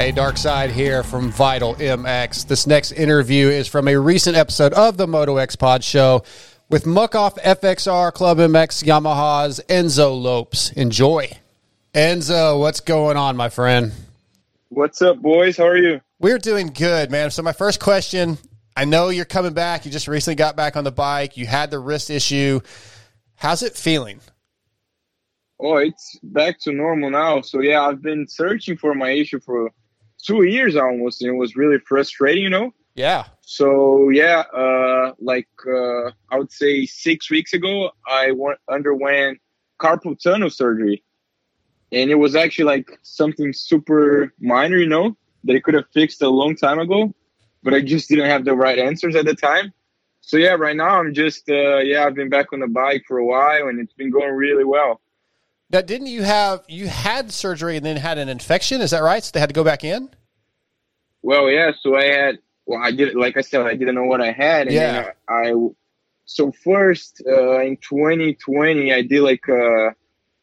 Hey, Dark Side here from Vital MX. This next interview is from a recent episode of the Moto X Pod Show with Muc-Off FXR Club MX Yamaha's Enzo Lopes. Enjoy. Enzo, what's going on, my friend? What's up, boys? How are you? We're doing good, man. So, my first question I know you're coming back. You just recently got back on the bike. You had the wrist issue. How's it feeling? Oh, it's back to normal now. So, yeah, I've been searching for my issue for two years almost, and it was really frustrating, you know? Yeah. So, yeah, uh, like uh, I would say six weeks ago, I went, underwent carpal tunnel surgery. And it was actually like something super minor, you know, that it could have fixed a long time ago but I just didn't have the right answers at the time. So yeah, right now I'm just uh, yeah, I've been back on the bike for a while and it's been going really well. Now, didn't you have you had surgery and then had an infection? Is that right? So they had to go back in. Well, yeah. So I had well, I did like I said, I didn't know what I had, and yeah. I, I so first uh, in 2020 I did like uh,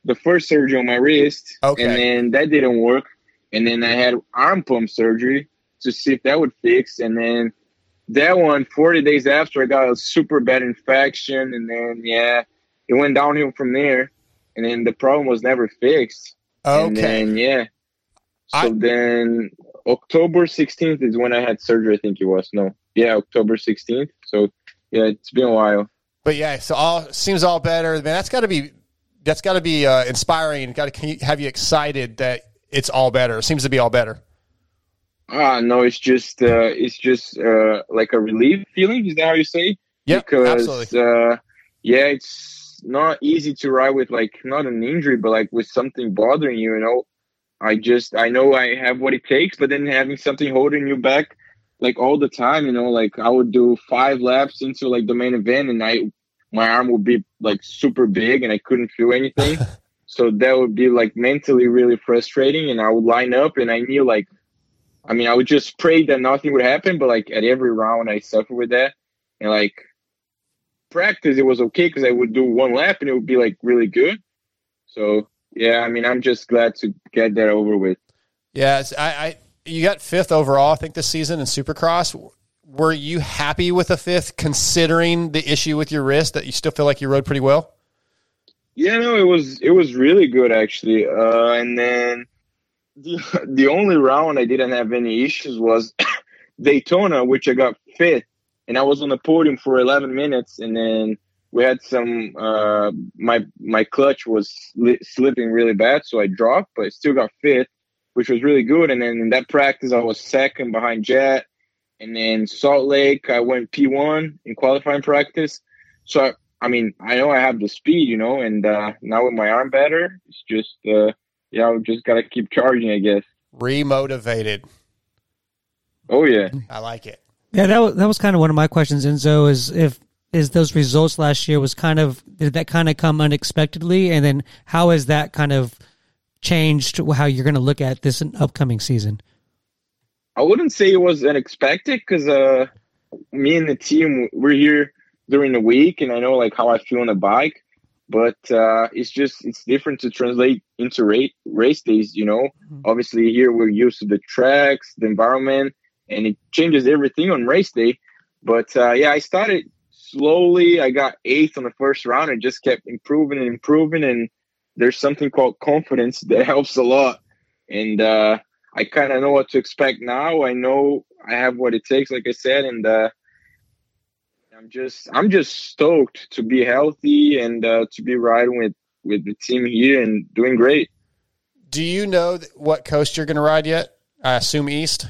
the first surgery on my wrist, okay. and then that didn't work, and then I had arm pump surgery, to see if that would fix. And then that one, 40 days after, I got a super bad infection. And then, yeah, it went downhill from there. And then the problem was never fixed. Okay. And then, yeah. So I- then October 16th is when I had surgery, I think it was. No. Yeah, October 16th. So, yeah, it's been a while. But yeah, so all seems all better. Man, that's got to be that's got to be uh, inspiring. Got to have you excited that it's all better. It seems to be all better. Ah, no, it's just uh, it's just uh, like a relief feeling. Is that how you say? Yeah, because absolutely. uh, yeah, it's not easy to ride with like not an injury, but like with something bothering you. You know, I just I know I have what it takes, but then having something holding you back like all the time, you know, like I would do five laps into like the main event, and I my arm would be like super big, and I couldn't feel anything. so that would be like mentally really frustrating, and I would line up, and I knew like I mean, I would just pray that nothing would happen, but like at every round, I suffer with that. And like practice, it was okay because I would do one lap and it would be like really good. So yeah, I mean, I'm just glad to get that over with. Yeah, I, I you got fifth overall, I think, this season in Supercross. Were you happy with a fifth, considering the issue with your wrist that you still feel like you rode pretty well? Yeah, no, it was it was really good actually. Uh, and then the the only round I didn't have any issues was Daytona, which I got fifth, and I was on the podium for 11 minutes, and then we had some uh, my my clutch was sli- slipping really bad, so I dropped, but I still got fifth, which was really good. And then in that practice, I was second behind Jet, and then Salt Lake, I went P1 in qualifying practice. So I, I mean, I know I have the speed, you know, and uh, now with my arm better, it's just. Uh, yeah, I just gotta keep charging, I guess. Remotivated. Oh yeah, I like it. Yeah, that was, that was kind of one of my questions, Enzo. Is if is those results last year was kind of did that kind of come unexpectedly, and then how has that kind of changed how you're going to look at this upcoming season? I wouldn't say it was unexpected because uh, me and the team we're here during the week, and I know like how I feel on the bike but uh, it's just it's different to translate into race race days. You know, mm-hmm. obviously here we're used to the tracks, the environment, and it changes everything on race day. But uh, yeah, I started slowly. I got eighth on the first round and just kept improving and improving. And there's something called confidence that helps a lot. And uh, I kind of know what to expect now. I know I have what it takes, like I said, and uh, I'm just I'm just stoked to be healthy and uh, to be riding with with the team here and doing great. Do you know what coast you're going to ride yet? I assume East.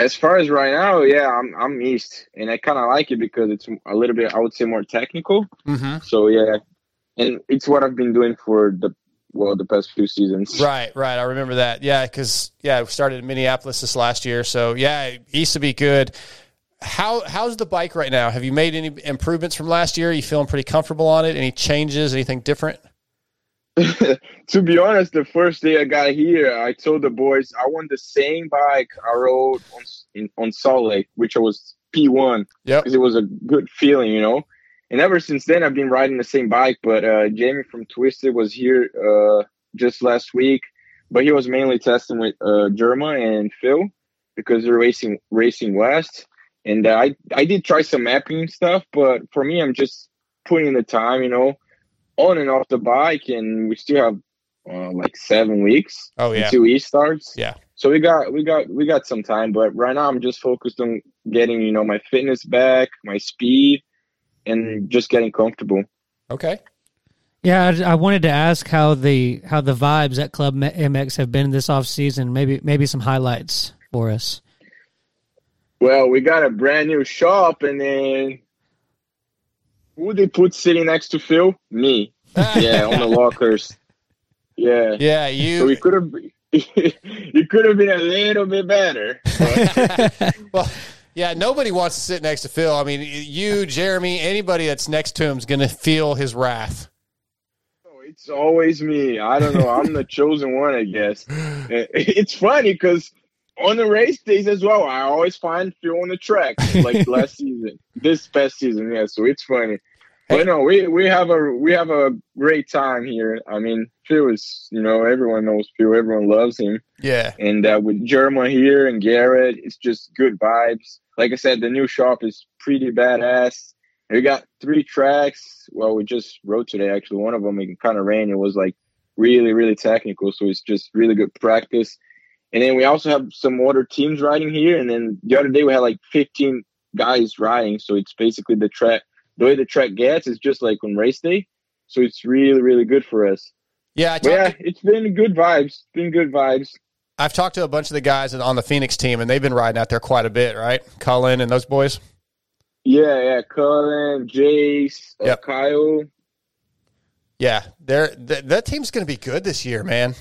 As far as right now, yeah, I'm I'm East, and I kind of like it because it's a little bit, I would say, more technical. Mm-hmm. So yeah, and it's what I've been doing for the well the past few seasons. Right, right. I remember that. Yeah, because yeah, we started in Minneapolis this last year, so yeah, East to be good how how's the bike right now? Have you made any improvements from last year? Are you feeling pretty comfortable on it? Any changes? Anything different? to be honest, the first day I got here, I told the boys I want the same bike I rode on in, on Salt Lake, which I was P1. Yeah, because it was a good feeling, you know. And ever since then, I've been riding the same bike. But uh, Jamie from Twisted was here uh, just last week. but he was mainly testing with uh, Germa and Phil because they're racing racing west. And uh, I I did try some mapping stuff, but for me, I'm just putting the time, you know, on and off the bike, and we still have uh, like seven weeks Oh yeah. until he starts. Yeah. So we got we got we got some time, but right now I'm just focused on getting you know my fitness back, my speed, and just getting comfortable. Okay. Yeah, I, I wanted to ask how the how the vibes at Club MX have been this off season. Maybe maybe some highlights for us. Well, we got a brand new shop, and then who they put sitting next to Phil? Me. Yeah, on the lockers. Yeah. Yeah, you. So we could have. you could have been a little bit better. well, yeah. Nobody wants to sit next to Phil. I mean, you, Jeremy, anybody that's next to him is going to feel his wrath. Oh, it's always me. I don't know. I'm the chosen one, I guess. It's funny because on the race days as well, I always find Phil on the track, like last season, this past season. Yeah, so it's funny. But no, we we have a we have a great time here. I mean, Phil is you know everyone knows Phil, everyone loves him, Yeah. and uh, with Germa here and Garrett, it's just good vibes. Like I said, the new shop is pretty badass. We got three tracks. Well, we just rode today. Actually, one of them it kind of rained. It was like really, really technical. So it's just really good practice. And then we also have some other teams riding here. And then the other day we had like 15 guys riding. So it's basically the track. The way the track gets is just like on race day. So it's really, really good for us. Yeah. But yeah, it's been good vibes. It's been good vibes. I've talked to a bunch of the guys on the Phoenix team, and they've been riding out there quite a bit, right? Cullin and those boys. Yeah, yeah. Cullin, Jace, uh, Yep. Kyle. Yeah, they're th- that team's going to be good this year, man.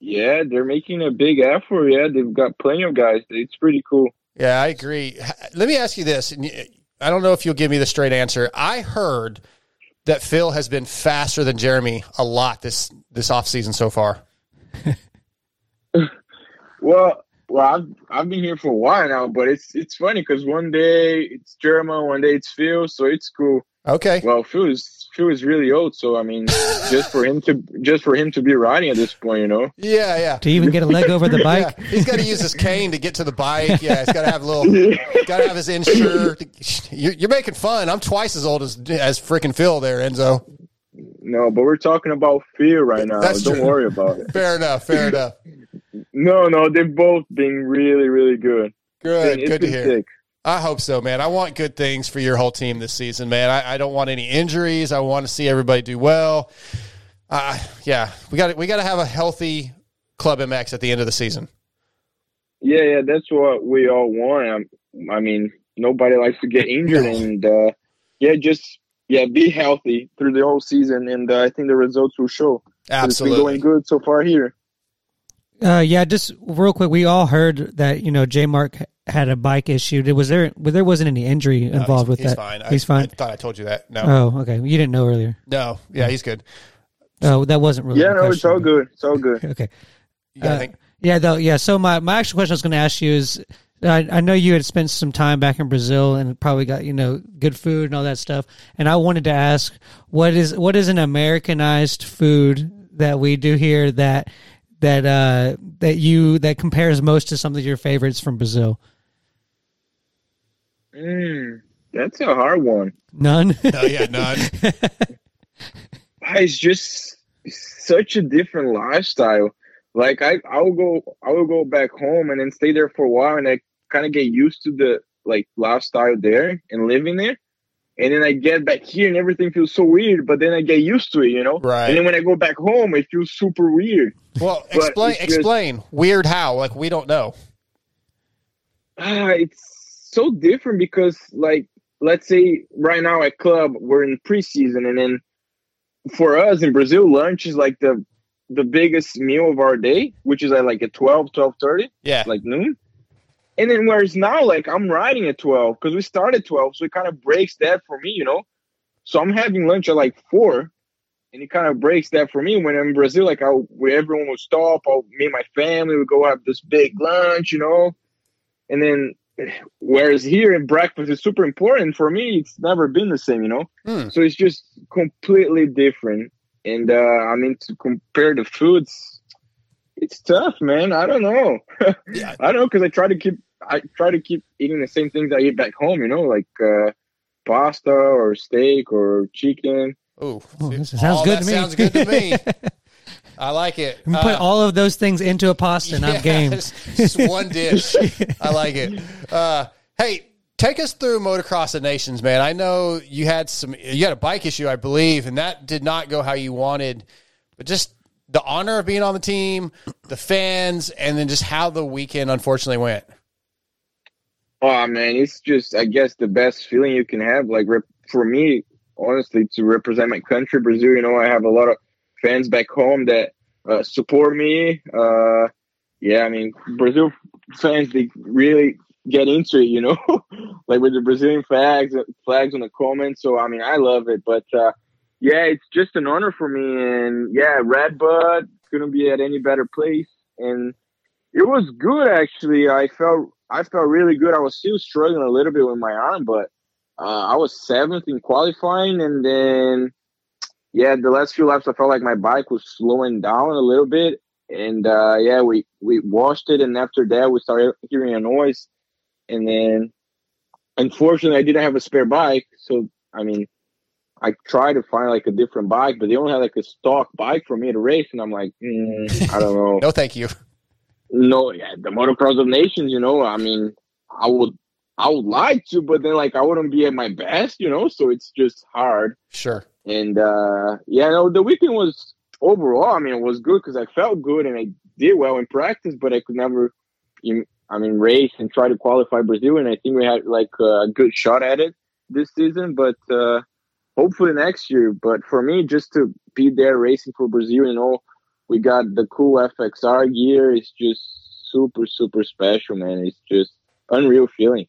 Yeah, they're making a big effort. Yeah, they've got plenty of guys. It's pretty cool. Yeah, I agree. Let me ask you this. I don't know if you'll give me the straight answer. I heard that Phil has been faster than Jeremy a lot this this off season so far. Well, well, I've I've been here for a while now, but it's it's funny because one day it's Jeremy, one day it's Phil, so it's cool. Okay. Well, Phil is Phil is really old, so I mean, just for him to just for him to be riding at this point, you know. Yeah, yeah. To even get a leg over the bike. Yeah, he's got to use his cane to get to the bike. Yeah, he's got to have a little, got to have his Ensure. You're, you're making fun. I'm twice as old as as freaking Phil there, Enzo. No, but we're talking about fear right now. That's Don't true. worry about it. Fair enough. Fair enough. No, no, they've both been really, really good. Good. It's Good to hear. sick. I hope so, man. I want good things for your whole team this season, man. I, I don't want any injuries. I want to see everybody do well. Uh, yeah, we got we got to have a healthy Club MX at the end of the season. Yeah, yeah, that's what we all want. I'm, I mean, nobody likes to get injured, and uh, yeah, just yeah, be healthy through the whole season, and uh, I think the results will show. It's been Absolutely. going good so far here. Uh, yeah, just real quick, we all heard that you know J Mart had a bike issue. Did- Was there? Well, there wasn't any injury No, involved he's, with he's that. Fine. He's I, fine. I thought I told you that. No, Oh, okay. You didn't know earlier. no. Yeah, he's good. Oh, that wasn't really. Yeah, the no, it's all good. It's all good. Okay. Yeah, Uh, think Yeah, though. Yeah. So my my actual question I was going to ask you is, I, I know you had spent some time back in Brazil and probably got you know good food and all that stuff. And I wanted to ask, what is what is an Americanized food that we do here that that uh that you that compares most to some of your favorites from Brazil? Mm, that's a hard one. None. no, yeah, none. It's just such a different lifestyle. Like I, I will go, I will go back home and then stay there for a while, and I kind of get used to the like lifestyle there and living there. And then I get back here and everything feels so weird, but then I get used to it, you know. Right. And then when I go back home, it feels super weird. Well, But explain. just- Explain. Weird how? Like we don't know. Ah, it's so different because, like, let's say right now at club we're in preseason, and then for us in Brazil, lunch is like the the biggest meal of our day, which is at like at 12, 12.30, Yeah. like noon. And then whereas now, like I'm riding at 12 because we start at 12, so it kind of breaks that for me, you know. So I'm having lunch at like four, and it kind of breaks that for me. When I'm in Brazil, like I, where everyone will stop, I'll, me and my family would go have this big lunch, you know. And then, whereas here in breakfast is super important for me, it's never been the same, you know. Hmm. So it's just completely different. And uh, I mean, to compare the foods, it's tough, man. I don't know. Yeah. I don't know because I try to keep I try to keep eating the same things I eat back home. You know, like uh, pasta or steak or chicken. Ooh, Oh, this sounds good that to me. Sounds good to me. I like it. You put Uh, all of those things into a pasta and I'm game. Just one dish. I like it. Uh, hey, take us through motocross of nations, man. I know you had some, you had a bike issue, I believe, and that did not go how you wanted. But just the honor of being on the team, the fans, and then just how the weekend unfortunately went. Oh man, it's just I guess the best feeling you can have. Like rep- for me, honestly, to represent my country, Brazil. You know, I have a lot of fans back home that uh, support me. Uh, yeah, I mean, Brazil fans they really get into it. You know, like with the Brazilian flags, flags on the comments. So I mean, I love it. But uh, yeah, it's just an honor for me. And yeah, RedBud couldn't be at any better place. And it was good actually. I felt I felt really good. I was still struggling a little bit with my arm, but uh, I was seventh in qualifying, and then yeah, the last few laps I felt like my bike was slowing down a little bit, and uh, yeah, we we washed it, and after that we started hearing a noise, and then unfortunately I didn't have a spare bike, so I mean. I tried to find like a different bike, but they only had like a stock bike for me to race, and I'm like, mm, I don't know. No, thank you. No, yeah, the motocross of nations, you know, I mean, I would, I would like to, but then like I wouldn't be at my best, you know, so it's just hard. Sure. And uh yeah, no, the weekend was overall, I mean, it was good because I felt good and I did well in practice, but I could never, you- I mean, race and try to qualify Brazil, and I think we had like a good shot at it this season, but uh hopefully next year. But for me, just to be there racing for Brazil, you know, we got the cool FXR gear. It's just super, super special, man. It's just unreal feeling.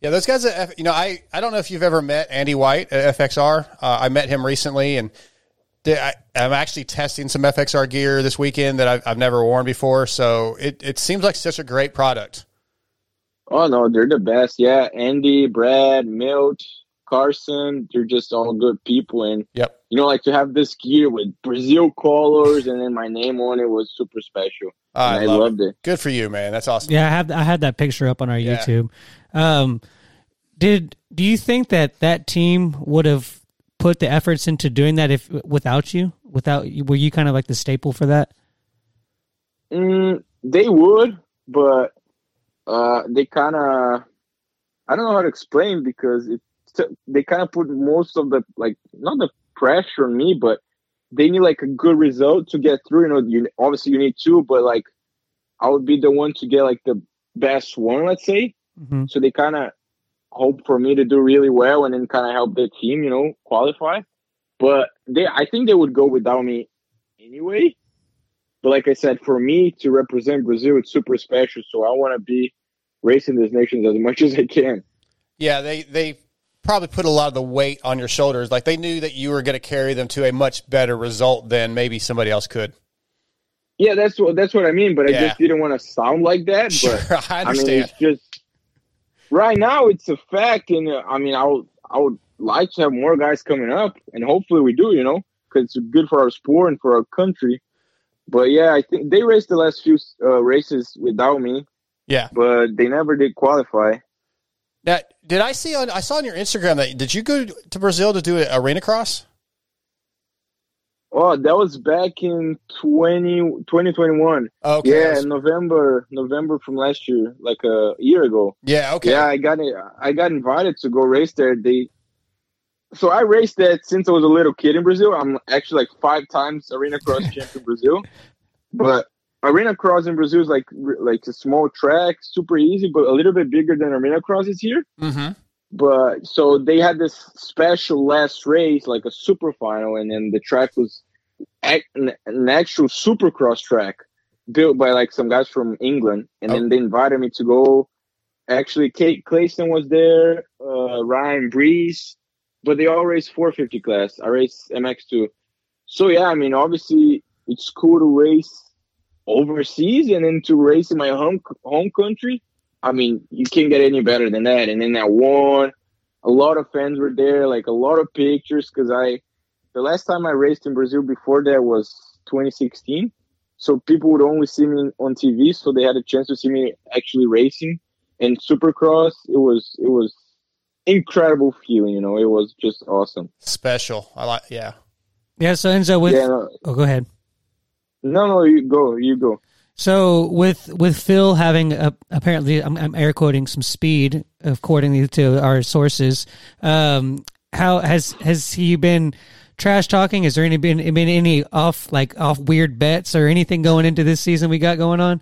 Yeah, those guys. At you know, I I don't know if you've ever met Andy White at FXR. Uh, I met him recently, and I, I'm actually testing some FXR gear this weekend that I've, I've never worn before. So it it seems like such a great product. Oh no, they're the best. Yeah, Andy, Brad, Milt, Carson, they're just all good people. And Yep. you know, like to have this gear with Brazil colors and then my name on it was super special. I, I love loved it. it. Good for you, man. That's awesome. Yeah, I have I had that picture up on our Yeah. YouTube. Um, did do you think that that team would have put the efforts into doing that if without you? Without were you kind of like the staple for that? Mm, they would, but uh, they kind of I don't know how to explain because it they kind of put most of the like not the pressure on me, but they need like a good result to get through. You know, you obviously you need two, but like I would be the one to get like the best one, let's say. Mm-hmm. So they kind of hope for me to do really well and then kind of help the team, you know, qualify. But they, I think they would go without me anyway. But like I said, for me to represent Brazil, it's super special. So I want to be racing these nations as much as I can. Yeah, they they probably put a lot of the weight on your shoulders. Like they knew that you were going to carry them to a much better result than maybe somebody else could. Yeah, that's what that's what I mean. But I Yeah. just didn't want to sound like that. Sure, But I I mean, understand. it's just right now it's a fact, and uh, I mean, I would I would like to have more guys coming up, and hopefully we do. You know, because it's good for our sport and for our country. But yeah, I think they raced the last few uh, races without me, yeah. but they never did qualify. Now, did I see on I saw on your Instagram that did you go to Brazil to do an arena cross? Oh, that was back in 20, 2021. Okay. yeah, was- November, November from last year, like a year ago. yeah. Okay. Yeah, I got it. I got invited to go race there. They, so I raced that since I was a little kid in Brazil. I'm actually like five times arena cross champion Brazil. But arena cross in Brazil is like like a small track, super easy, but a little bit bigger than arena cross is here. Mm-hmm. But so they had this special last race, like a super final, and then the track was an, an actual supercross track built by like some guys from England, and then they invited me to go. Actually, Cade Clason was there, uh, Ryan Breece, but they all race 450 class. I race MX2. So yeah, I mean, obviously it's cool to race overseas and then to race in my home home country. I mean, you can't get any better than that. And then I won. A lot of fans were there, like a lot of pictures. Because I, the last time I raced in Brazil before that was 2016. so people would only see me on TV, so they had a chance to see me actually racing. And Supercross, it was it was incredible feeling. You know, it was just awesome. Special. I like. Yeah. Yeah. So Enzo, with Yeah, no, oh, go ahead. No, no, you go, you go. So with with Phil having a, apparently, I'm, I'm air quoting some speed according to our sources. Um, how has has he been trash talking? Has there any been been any off like off weird bets or anything going into this season we got going on?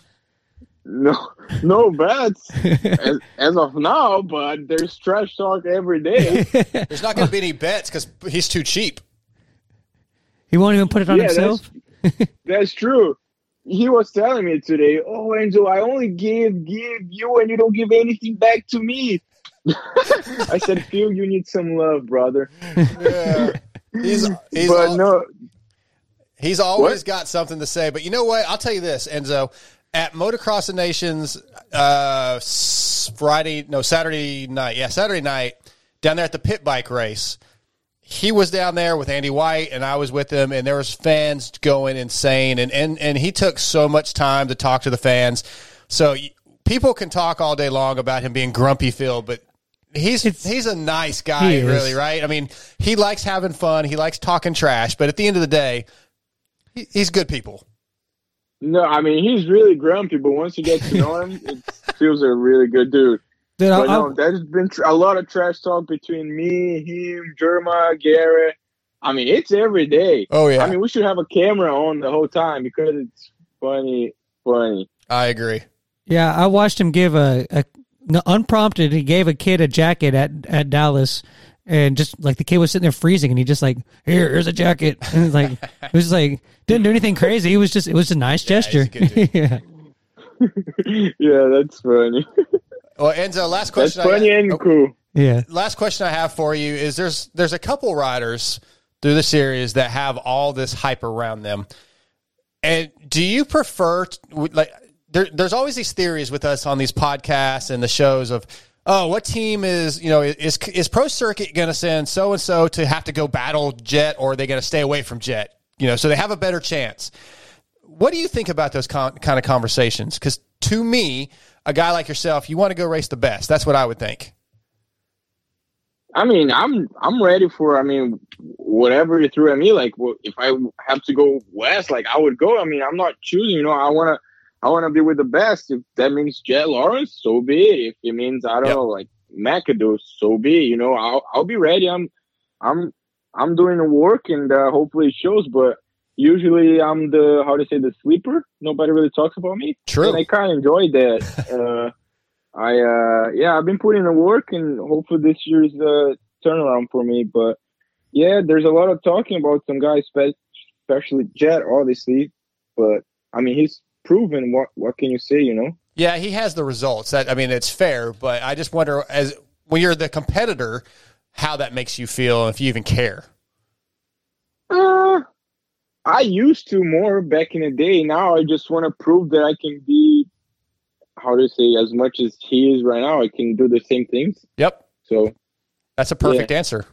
No, no bets as, as of now, but there's trash talk every day. There's not going to be any bets because he's too cheap. He won't even put it on Yeah, himself. That's true. He was telling me today, "Oh, Angel, I only give give you, and you don't give anything back to me." I said, "Phil, you need some love, brother." Yeah. He's he's but no, he's always What? got something to say. But you know what? I'll tell you this, Enzo. At Motocross of Nations, uh, Friday, no, Saturday night. Yeah, Saturday night, down there at the pit bike race. He was down there with Andy White, and I was with him, and there was fans going insane, and and and he took so much time to talk to the fans. So people can talk all day long about him being grumpy Phil, but he's he's a nice guy, really, right? I mean, he likes having fun, he likes talking trash, but at the end of the day, he, he's good people. no, I mean he's really grumpy, but once you get to know him, it feels a really good dude. Dude, But I'll- no, there's been tr- a lot of trash talk between me, him, Jerma, Garrett. I mean, it's every day. Oh yeah, I mean, we should have a camera on the whole time because it's funny, funny. I agree. Yeah, I watched him give a, a no, unprompted. He gave a kid a jacket at at Dallas, and just like the kid was sitting there freezing, and he just like here, here's a jacket, and it's like it was just like didn't do anything crazy. It was just it was a nice he's gesture. a yeah. yeah, that's funny. Oh, well, Enzo, uh, last That's question. I funny got- and oh, cool. Yeah. last question I have for you is there's there's a couple riders through the series that have all this hype around them, and do you prefer t- like there, there's always these theories with us on these podcasts and the shows of oh what team is you know is is pro circuit going to send so and so to have to go battle jet or are they going to stay away from jet you know so they have a better chance what do you think about those con- kind of conversations because to me a guy like yourself you want to go race the best that's what i would think I mean, I'm I'm ready for. I mean, whatever you threw at me. Like, if I have to go west, like I would go. I mean, I'm not choosing. You know, I wanna I wanna be with the best. If that means Jet Lawrence, so be it. If it means I don't Yep. know, like McAdoo, so be it. You know, I'll I'll be ready. I'm I'm I'm doing the work, and uh, hopefully it shows. But usually I'm the how to say the sleeper. Nobody really talks about me. True. and I kind of enjoy that. uh, I uh, yeah, I've been putting in the work, and hopefully this year's the turnaround for me. But yeah, there's a lot of talking about some guys, especially Jet, obviously. But I mean, he's proven. What what can you say? You know. Yeah, he has the results. That I mean, it's fair, but I just wonder as when you're the competitor, how that makes you feel, if you even care. Uh, I used to more back in the day. Now I just want to prove that I can be, how to say, as much as he is right now. I can do the same things. Yep, So that's a perfect answer.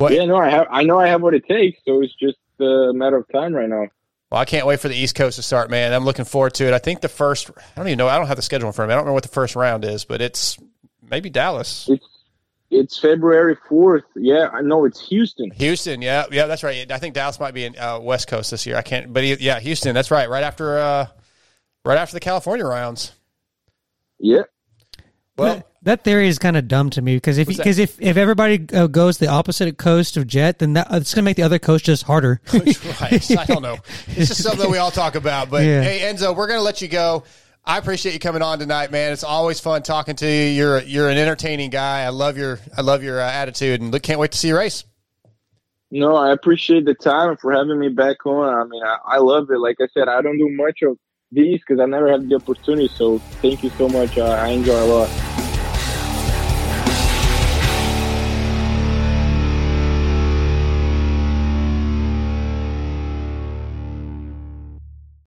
Well, yeah, no, I have. I know I have what it takes. So it's just a matter of time right now. well, I can't wait for the East Coast to start, man. I'm looking forward to it. I think the first, I don't even know. I don't have the schedule in front of me. I don't remember what the first round is, but it's maybe Dallas, It's it's February fourth. Yeah, I know it's Houston. Houston. Yeah, yeah, that's right. I think Dallas might be in uh, West Coast this year. I can't, but yeah, Houston. That's right. Right after, uh, right after the California rounds. Yeah. Well, that, that theory is kind of dumb to me because if because if, if everybody uh, goes the opposite coast of Jet, then that, it's going to make the other coast just harder. right. I don't know. It's just something that we all talk about. But Yeah. hey, Enzo, we're going to let you go. I appreciate you coming on tonight, man. It's always fun talking to you. You're you're an entertaining guy. I love your I love your uh, attitude, and can't wait to see you race. No, I appreciate the time for having me back on. I mean, I, I love it. Like I said, I don't do much of these because I never had the opportunity. So thank you so much. Uh, I enjoy a lot.